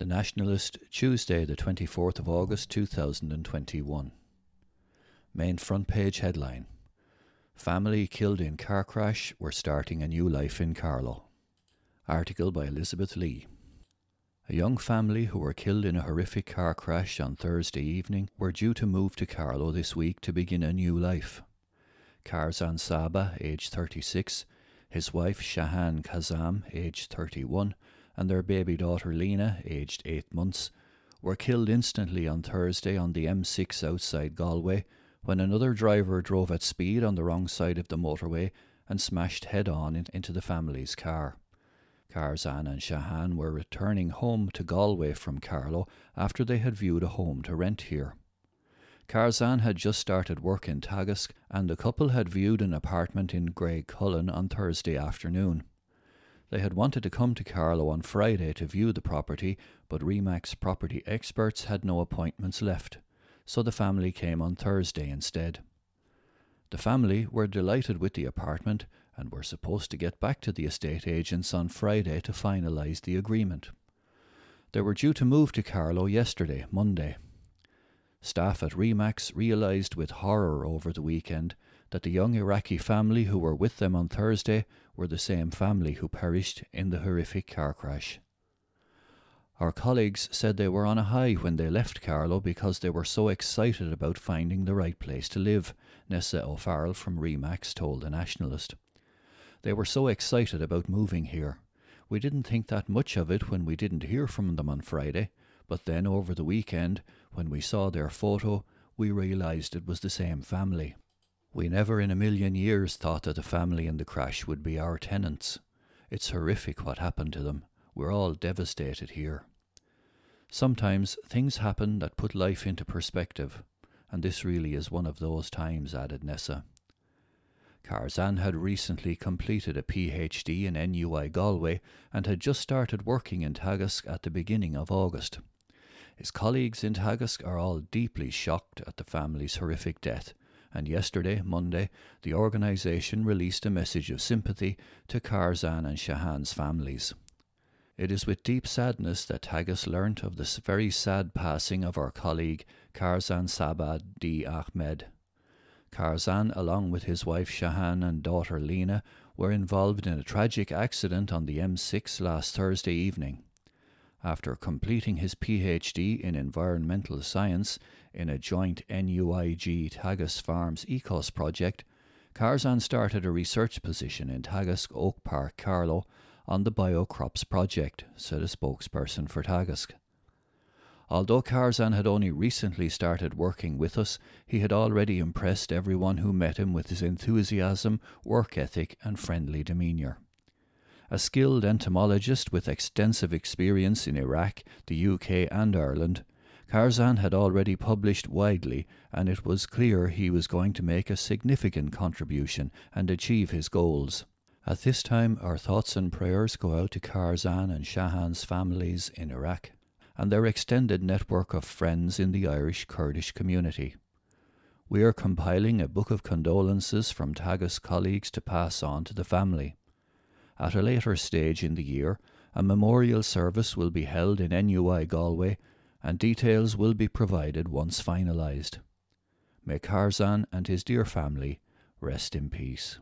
The Nationalist, Tuesday, the 24th of August 2021. Main front page headline Family killed in car crash were starting a new life in Carlow. Article by Elizabeth Lee. A young family who were killed in a horrific car crash on Thursday evening were due to move to Carlow this week to begin a new life. Karzan Saba, aged 36, his wife Shahan Kazam, aged 31, and their baby daughter Lena, aged eight months, were killed instantly on Thursday on the M6 outside Galway when another driver drove at speed on the wrong side of the motorway and smashed head on into the family's car. Karzan and Shahan were returning home to Galway from Carlow after they had viewed a home to rent here. Karzan had just started work in Teagasc, and the couple had viewed an apartment in Graiguecullen on Thursday afternoon. They had wanted to come to Carlow on Friday to view the property, but Remax property experts had no appointments left, so the family came on Thursday instead. The family were delighted with the apartment and were supposed to get back to the estate agents on Friday to finalise the agreement. They were due to move to Carlow yesterday, Monday. Staff at Remax realised with horror over the weekend that the young Iraqi family who were with them on Thursday were the same family who perished in the horrific car crash. Our colleagues said they were on a high when they left Carlow because they were so excited about finding the right place to live, Nessa O'Farrell from Remax told the Nationalist. They were so excited about moving here. We didn't think that much of it when we didn't hear from them on Friday, but then over the weekend, when we saw their photo, we realised it was the same family. We never in a million years thought that the family in the crash would be our tenants. It's horrific what happened to them. We're all devastated here. Sometimes things happen that put life into perspective, and this really is one of those times, added Nessa. Karzan had recently completed a PhD in NUI Galway and had just started working in Teagasc at the beginning of August. His colleagues in Teagasc are all deeply shocked at the family's horrific death and yesterday, Monday, the organisation released a message of sympathy to Karzan and Shahan's families. It is with deep sadness that Teagasc learnt of the very sad passing of our colleague Karzan Sabah D. Ahmed. Karzan, along with his wife Shahan and daughter Lena, were involved in a tragic accident on the M6 last Thursday evening. After completing his PhD in environmental science in a joint NUIG Teagasc Farms ECOS project, Karzan started a research position in Teagasc Oak Park, Carlow, on the Biocrops project, said a spokesperson for Teagasc. Although Karzan had only recently started working with us, he had already impressed everyone who met him with his enthusiasm, work ethic, and friendly demeanour a skilled entomologist with extensive experience in Iraq, the UK, and Ireland, Karzan had already published widely, and it was clear he was going to make a significant contribution and achieve his goals. At this time, our thoughts and prayers go out to Karzan and Shahan's families in Iraq and their extended network of friends in the Irish Kurdish community. We are compiling a book of condolences from Teagasc colleagues to pass on to the family. At a later stage in the year, a memorial service will be held in NUI Galway and details will be provided once finalised. May Karzan and his dear family rest in peace.